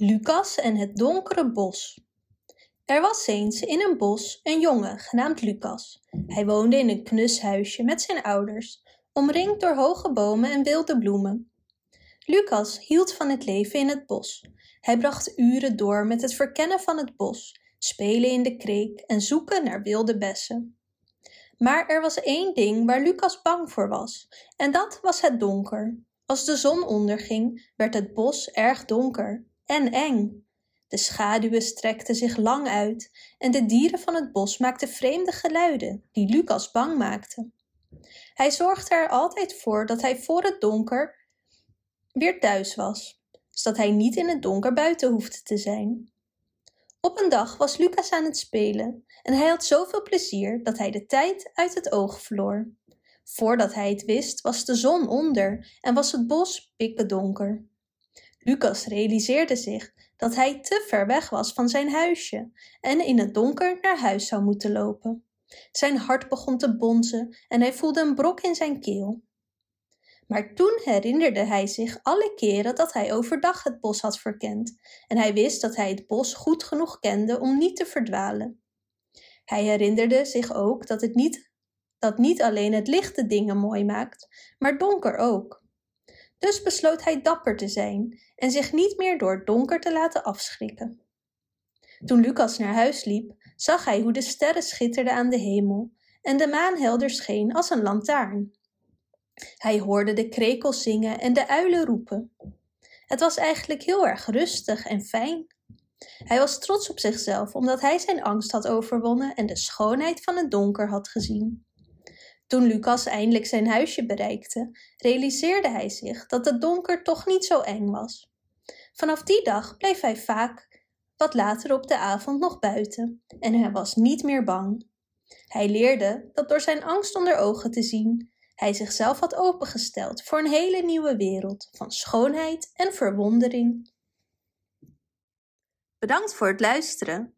Lucas en het donkere bos. Er was eens in een bos een jongen genaamd Lucas. Hij woonde in een knus huisje met zijn ouders, omringd door hoge bomen en wilde bloemen. Lucas hield van het leven in het bos. Hij bracht uren door met het verkennen van het bos, spelen in de kreek en zoeken naar wilde bessen. Maar er was één ding waar Lucas bang voor was, en dat was het donker. Als de zon onderging, werd het bos erg donker en eng. De schaduwen strekten zich lang uit en de dieren van het bos maakten vreemde geluiden die Lucas bang maakten. Hij zorgde er altijd voor dat hij voor het donker weer thuis was, zodat hij niet in het donker buiten hoefde te zijn. Op een dag was Lucas aan het spelen en hij had zoveel plezier dat hij de tijd uit het oog verloor. Voordat hij het wist was de zon onder en was het bos pikkendonker. Lucas realiseerde zich dat hij te ver weg was van zijn huisje en in het donker naar huis zou moeten lopen. Zijn hart begon te bonzen en hij voelde een brok in zijn keel. Maar toen herinnerde hij zich alle keren dat hij overdag het bos had verkend en hij wist dat hij het bos goed genoeg kende om niet te verdwalen. Hij herinnerde zich ook dat het niet, dat niet alleen het licht de dingen mooi maakt, maar donker ook. Dus besloot hij dapper te zijn en zich niet meer door het donker te laten afschrikken. Toen Lucas naar huis liep, zag hij hoe de sterren schitterden aan de hemel en de maan helder scheen als een lantaarn. Hij hoorde de krekels zingen en de uilen roepen. Het was eigenlijk heel erg rustig en fijn. Hij was trots op zichzelf omdat hij zijn angst had overwonnen en de schoonheid van het donker had gezien. Toen Lucas eindelijk zijn huisje bereikte, realiseerde hij zich dat het donker toch niet zo eng was. Vanaf die dag bleef hij vaak wat later op de avond nog buiten en hij was niet meer bang. Hij leerde dat door zijn angst onder ogen te zien, hij zichzelf had opengesteld voor een hele nieuwe wereld van schoonheid en verwondering. Bedankt voor het luisteren.